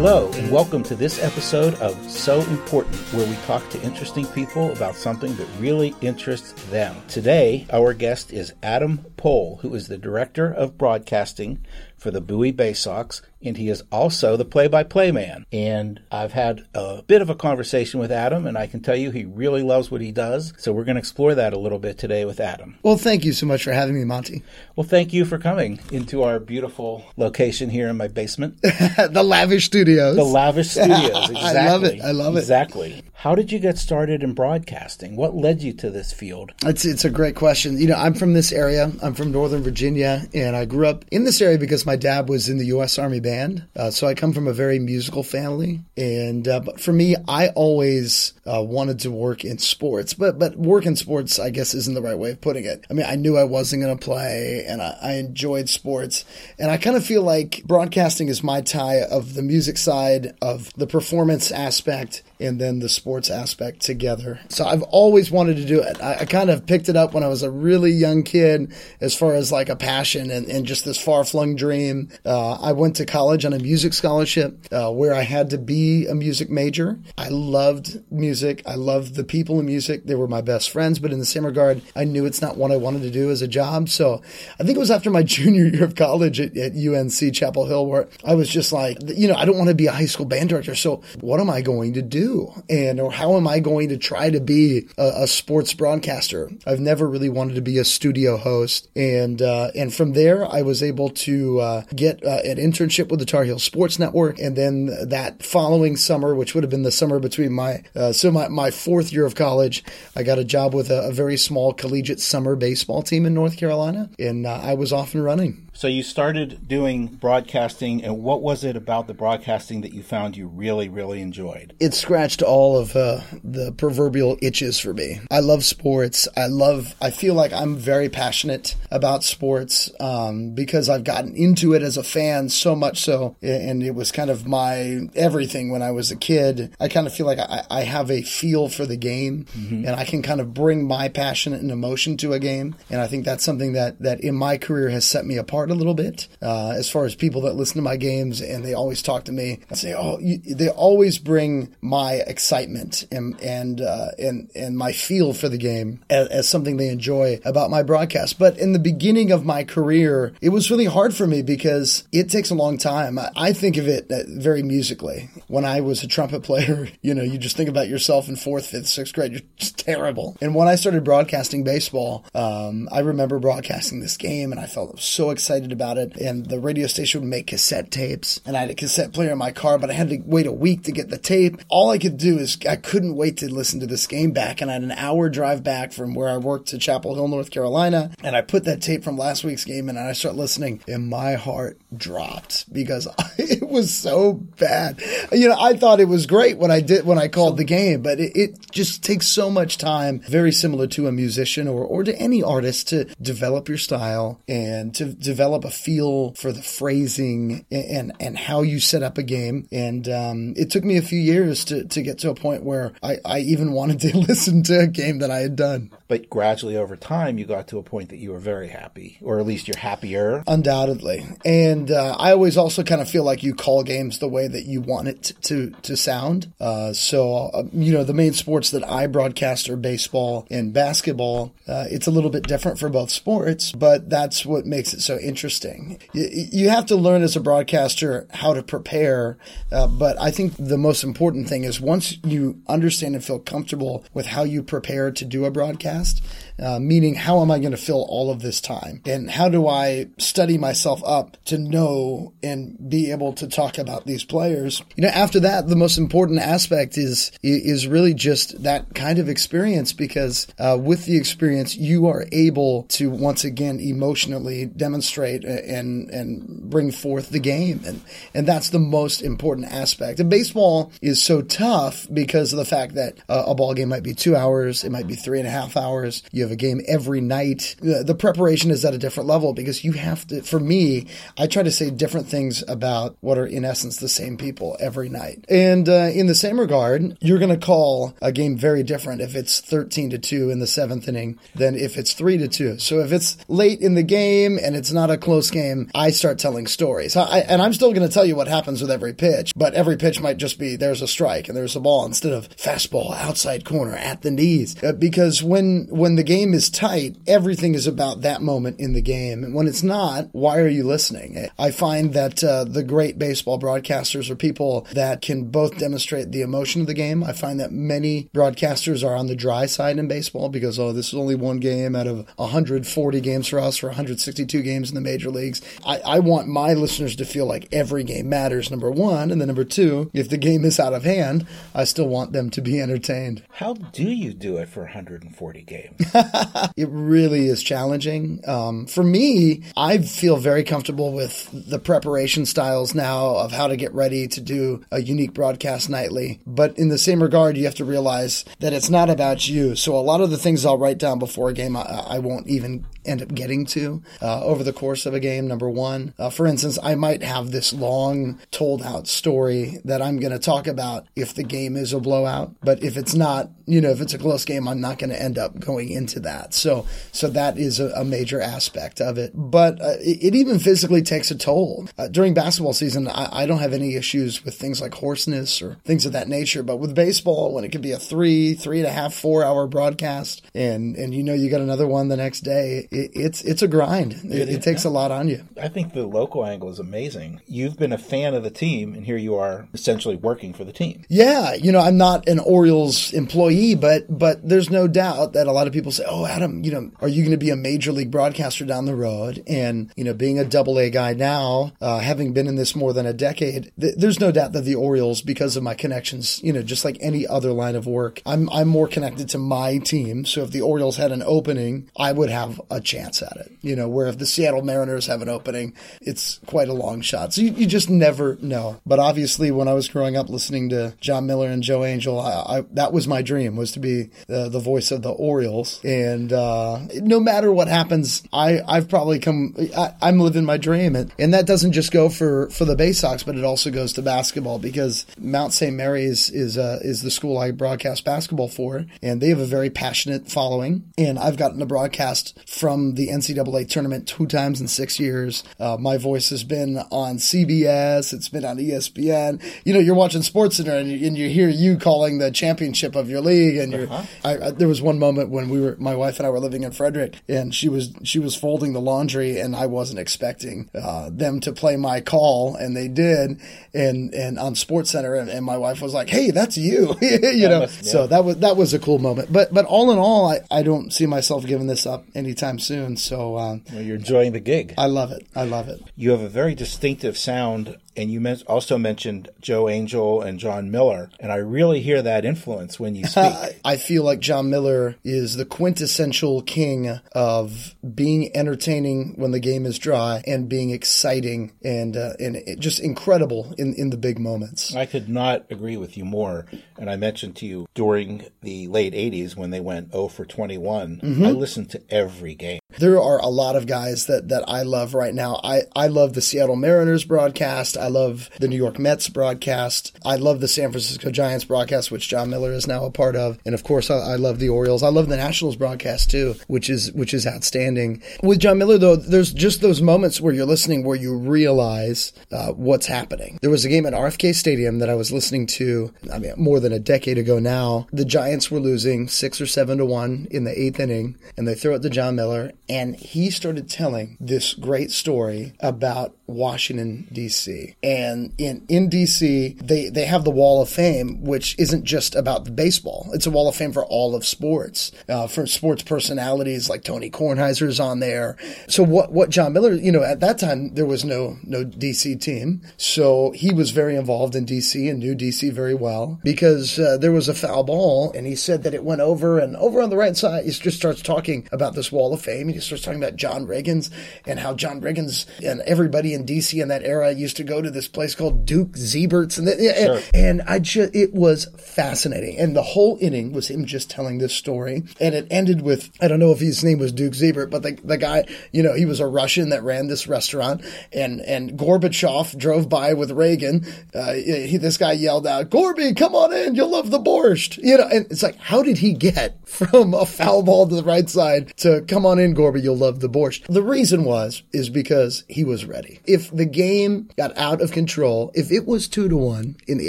Hello, and welcome to this episode of So Important, where we talk to interesting people about something that really interests them. Today, our guest is Adam Pohl, who is the Director of Broadcasting for the Bowie Baysox, and he is also the play-by-play man. And I've had a bit of a conversation with Adam, and I can tell you he really loves what he does. So we're going to explore that a little bit today with Adam. Well, thank you so much for having me, Monty. Well, thank you for coming into our beautiful location here in my basement. the lavish studios. The lavish studios. Exactly. I love it. I love it. Exactly. How did you get started in broadcasting? What led you to this field? It's it's a great question. You know, I'm from this area. I'm from Northern Virginia, and I grew up in this area because my dad was in the U.S. Army Band. Uh, so I come from a very musical family, and uh, but for me, I always uh, wanted to work in sports. But but work in sports, I guess, isn't the right way of putting it. I mean, I knew I wasn't going to play, and I, I enjoyed sports, and I kind of feel like broadcasting is my tie of the music side of the performance aspect and then the sports aspect together. So I've always wanted to do it. I, I, kind of picked it up when I was a really young kid as far as like a passion and, and just this far flung dream. Uh, I went to college on a music scholarship uh, where I had to be a music major. I loved music. I loved the people in music. They were my best friends, but in the same regard, I knew it's not what I wanted to do as a job. So I think it was after my junior year of college at, at UNC Chapel Hill where I was just like, you know, I don't want to be a high school band director. So what am I going to do? And or how am I going to try to be a, a sports broadcaster? I've never really wanted to be a studio host. And, uh, and from there, I was able to uh, get uh, an internship with the Tar Heel Sports Network. And then that following summer, which would have been the summer between my, uh, so my, my fourth year of college, I got a job with a, a very small collegiate summer baseball team in North Carolina. And uh, I was off and running. So you started doing broadcasting, and what was it about the broadcasting that you found you really, really enjoyed? It scratched all of uh, the proverbial itches for me. I love sports. I love. I feel like I'm very passionate about sports um, because I've gotten into it as a fan so much so, and it was kind of my everything when I was a kid. I kind of feel like I, I have a feel for the game, mm-hmm. and I can kind of bring my passion and emotion to a game, and I think that's something that that in my career has set me apart a little bit uh, as far as people that listen to my games and they always talk to me and say, "Oh, you, they always bring my excitement and and uh, and and my feel for the game as, as, something they enjoy about my broadcast." But in the beginning of my career, it was really hard for me because it takes a long time. I, I think of it uh, very musically. When I was a trumpet player, you know, you just think about yourself in fourth, fifth, sixth grade. You're just terrible. And when I started broadcasting baseball, um, I remember broadcasting this game, and I felt so excited excited about it. And the radio station would make cassette tapes, and I had a cassette player in my car, but I had to wait a week to get the tape. All I could do is I couldn't wait to listen to this game back, and I had an hour drive back from where I worked to Chapel Hill, North Carolina, and I put that tape from last week's game, and I start listening, and my heart dropped because it was so bad. You know, I thought it was great when I did when I called the game, but it, it just takes so much time, very similar to a musician or or to any artist to develop your style and to develop develop a feel for the phrasing and and how you set up a game. And um, it took me a few years to, to get to a point where I, I even wanted to listen to a game that I had done. But gradually over time, you got to a point that you were very happy, or at least you're happier. Undoubtedly. And uh, I always also kind of feel like you call games the way that you want it to, to sound. Uh, so, uh, you know, the main sports that I broadcast are baseball and basketball. Uh, it's a little bit different for both sports, but that's what makes it so interesting. You, you have to learn as a broadcaster how to prepare, uh, but I think the most important thing is once you understand and feel comfortable with how you prepare to do a broadcast, uh, meaning how am I going to fill all of this time? And how do I study myself up to know and be able to talk about these players? You know, after that, the most important aspect is, is really just that kind of experience because uh, with the experience, you are able to once again emotionally demonstrate and, and bring forth the game. And, and that's the most important aspect. And baseball is so tough because of the fact that uh, a ball game might be two hours, it might be three and a half hours. You have a game every night. The, preparation is at a different level because you have to, for me, I try to say different things about what are in essence the same people every night. And uh, in the same regard, you're going to call a game very different if it's 13 to 2 in the seventh inning than if it's 3 to 2. So if it's late in the game and it's not not a close game, I start telling stories. I, and I'm still going to tell you what happens with every pitch, but every pitch might just be there's a strike and there's a ball instead of fastball outside corner at the knees. Uh, because when when the game is tight, everything is about that moment in the game. And when it's not, why are you listening? I find that uh, the great baseball broadcasters are people that can both demonstrate the emotion of the game. I find that many broadcasters are on the dry side in baseball because oh, this is only one game out of 140 games for us or 162 games in the major leagues. I, I want my listeners to feel like every game matters. Number one, and then number two, if the game is out of hand, I still want them to be entertained. How do you do it for 140 games? it really is challenging. Um, for me, I feel very comfortable with the preparation styles now of how to get ready to do a unique broadcast nightly. But in the same regard, you have to realize that it's not about you. So a lot of the things I'll write down before a game, I, I won't even end up getting to uh, over the course of a game. Number one, uh, for instance, I might have this long told out story that I'm going to talk about if the game is a blowout. But if it's not, you know, if it's a close game, I'm not going to end up going into that. So, so that is a, a major aspect of it. But uh, it, it, even physically takes a toll. Uh, during basketball season, I, I don't have any issues with things like hoarseness or things of that nature. But with baseball, when it could be a three, three and a half, four hour broadcast, and and you know you got another one the next day, it, it's it's a grind. It, it takes a lot on you. I think the local angle is amazing. You've been a fan of the team, and here you are essentially working for the team. Yeah, you know, I'm not an Orioles employee, but but there's no doubt that a lot of people say, "Oh, Adam, you know, are you going to be a major league broadcaster down the road?" And you know, being a double A guy now, uh, having been in this more than a decade, th- there's no doubt that the Orioles, because of my connections, you know, just like any other line of work, I'm I'm more connected to my team. So if the Orioles had an opening, I would have a chance at it. You know, where if the Seattle Mariners have an opening, it's quite a long shot. So you, you just never know. But obviously, when I was growing up listening to Jon Miller and Joe Angel, I, I, that was my dream was to be the, the voice of the Orioles. And uh, no matter what happens, I, I've probably come. I, am living my dream, and, and that doesn't just go for for the Baysox, but it also goes to basketball because Mount St. Mary's is uh, is the school I broadcast basketball for, and they have a very passionate following. And I've gotten to broadcast from the NCAA tournament two times in six years. Uh, my voice has been on CBS. It's been on ESPN. You know, you're watching Sports Center and you, and you hear you calling the championship of your league. And uh-huh. I, I, there was one moment when we were, my wife and I were living in Frederick, and she was she was folding the laundry, and I wasn't expecting uh, them to play my call, and they did. And and on Sports Center, and, and my wife was like, "Hey, that's you," you know. Must, yeah. So that was that was a cool moment. But but all in all, I, I don't see myself giving this up anytime soon. So uh, well, you're enjoying the gig. I love it. I love it. You have a very distinctive sound and you also mentioned Joe Angel and Jon Miller, and I really hear that influence when you speak. I feel like Jon Miller is the quintessential king of being entertaining when the game is dry and being exciting and uh, and just incredible in in the big moments. I could not agree with you more. And I mentioned to you during the late '80s when they went 0 for 21, mm-hmm. I listened to every game. There are a lot of guys that that I love right now. I I love the Seattle Mariners broadcast. I love the New York Mets broadcast. I love the San Francisco Giants broadcast, which Jon Miller is now a part of, and of course, I, I love the Orioles. I love the Nationals broadcast too, which is which is outstanding. With Jon Miller, though, there's just those moments where you're listening where you realize uh, what's happening. There was a game at RFK Stadium that I was listening to. I mean, more than a decade ago now. The Giants were losing six or seven to one in the eighth inning, and they throw it to Jon Miller, and he started telling this great story about Washington D.C. And in in D.C. they they have the Wall of Fame, which isn't just about the baseball. It's a Wall of Fame for all of sports, uh, for sports personalities like Tony Kornheiser is on there. So what what Jon Miller, you know, at that time there was no no D.C. team, so he was very involved in D.C. and knew D.C. very well because uh, there was a foul ball, and he said that it went over and over on the right side. He just starts talking about this Wall of Fame. He starts talking about John Riggins and how John Riggins and everybody in DC in that era used to go to to this place called Duke Zeibert's, and, the, sure. and I just it was fascinating. And the whole inning was him just telling this story, and it ended with I don't know if his name was Duke Zeibert, but the the guy, you know, he was a Russian that ran this restaurant, and and Gorbachev drove by with Reagan. Uh, he, this guy yelled out, "Gorby, come on in, you'll love the borscht," you know, and it's like, how did he get from a foul ball to the right side to come on in, Gorby, you'll love the borscht? The reason was is because he was ready. If the game got out of control, if it was two to one in the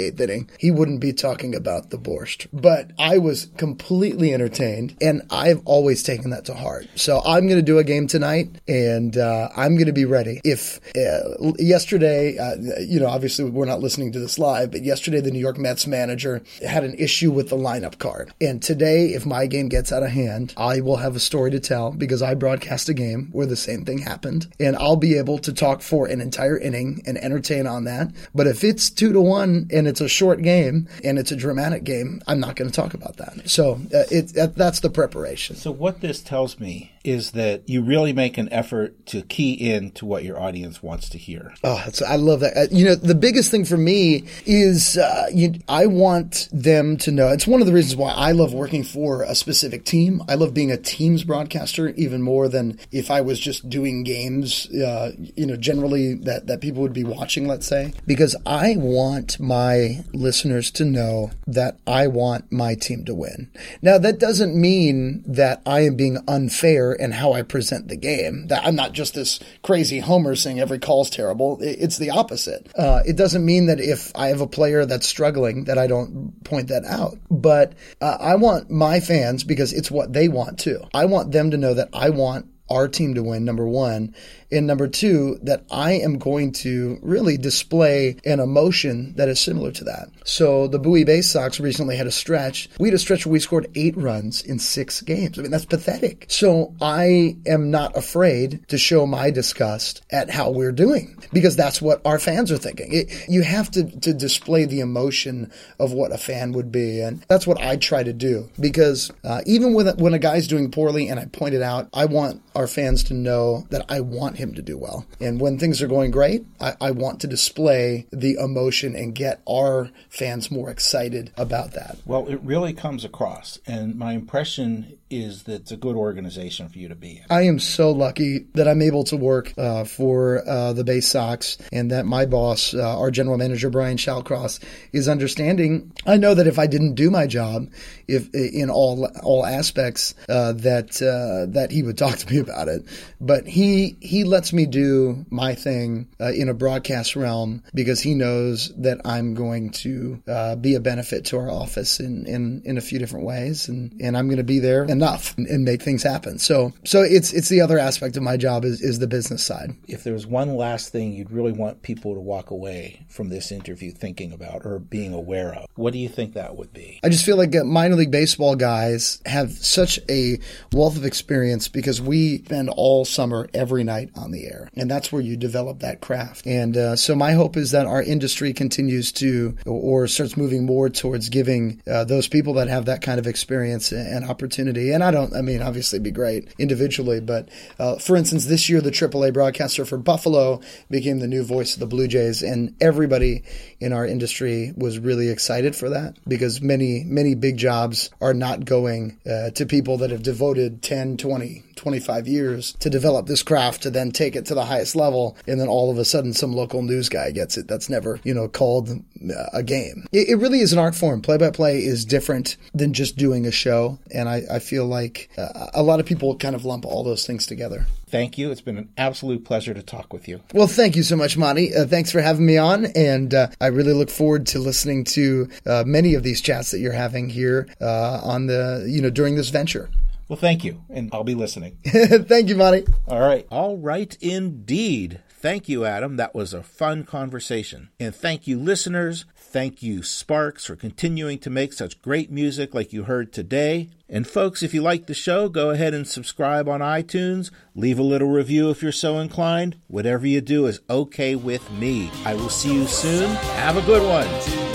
eighth inning, he wouldn't be talking about the borscht. But I was completely entertained, and I've always taken that to heart. So I'm going to do a game tonight, and uh, I'm going to be ready. If uh, yesterday, uh, you know, obviously we're not listening to this live, but yesterday the New York Mets manager had an issue with the lineup card, and today, if my game gets out of hand, I will have a story to tell because I broadcast a game where the same thing happened, and I'll be able to talk for an entire inning and entertain on that. But if it's two to one and it's a short game and it's a dramatic game, I'm not going to talk about that. So uh, it, that's the preparation. So what this tells me is that you really make an effort to key in to what your audience wants to hear. Oh, I love that. Uh, you know, the biggest thing for me is uh, you, I want them to know. It's one of the reasons why I love working for a specific team. I love being a teams broadcaster even more than if I was just doing games. Uh, you know, generally that that people would be watching. Let's say because I want my listeners to know that I want my team to win. Now that doesn't mean that I am being unfair in how I present the game. That I'm not just this crazy homer saying every call's terrible. It's the opposite. Uh, it doesn't mean that if I have a player that's struggling that I don't point that out. But uh, I want my fans because it's what they want too. I want them to know that I want our team to win, number one. And number two, that I am going to really display an emotion that is similar to that. So the Bowie Baysox recently had a stretch. We had a stretch where we scored eight runs in six games. I mean, that's pathetic. So I am not afraid to show my disgust at how we're doing because that's what our fans are thinking. It, you have to, to display the emotion of what a fan would be. And that's what I try to do because uh, even when, when a guy's doing poorly and I point it out, I want our fans to know that I want him to do well. And when things are going great, I, I want to display the emotion and get our fans more excited about that. Well, it really comes across. And my impression is that it's a good organization for you to be in. I am so lucky that I'm able to work uh, for uh, the Baysox and that my boss, uh, our general manager, Brian Shallcross, is understanding. I know that if I didn't do my job, if in all all aspects, uh, that uh, that he would talk to me about it. But he he lets me do my thing uh, in a broadcast realm because he knows that I'm going to be a benefit to our office in, in, in a few different ways, and, and I'm going to be there enough and make things happen. So so it's it's the other aspect of my job is, is the business side. If there was one last thing you'd really want people to walk away from this interview thinking about or being aware of, what do you think that would be? I just feel like uh, minor league baseball guys have such a wealth of experience because we spend all summer every night on the air, and that's where you develop that craft. And uh, so my hope is that our industry continues to or starts moving more towards giving uh, those people that have that kind of experience an opportunity and I don't, I mean, obviously be great individually, but uh, for instance, this year the AAA broadcaster for Buffalo became the new voice of the Blue Jays, and everybody in our industry was really excited for that because many, many big jobs are not going uh, to people that have devoted 10, 20, 25 years to develop this craft to then take it to the highest level and then all of a sudden some local news guy gets it that's never you know called uh, a game it, it really is an art form play by play is different than just doing a show and i, I feel like uh, a lot of people kind of lump all those things together thank you. It's been an absolute pleasure to talk with you. Well, thank you so much, Monty. Uh, thanks for having me on. And uh, I really look forward to listening to uh, many of these chats that you're having here uh, on the, you know, during this venture. Well, thank you, and I'll be listening. thank you, Monty. All right. All right, indeed. Thank you, Adam. That was a fun conversation. And thank you, listeners. Thank you, Sparks, for continuing to make such great music like you heard today. And folks, if you like the show, go ahead and subscribe on iTunes. Leave a little review if you're so inclined. Whatever you do is okay with me. I will see you soon. Have a good one.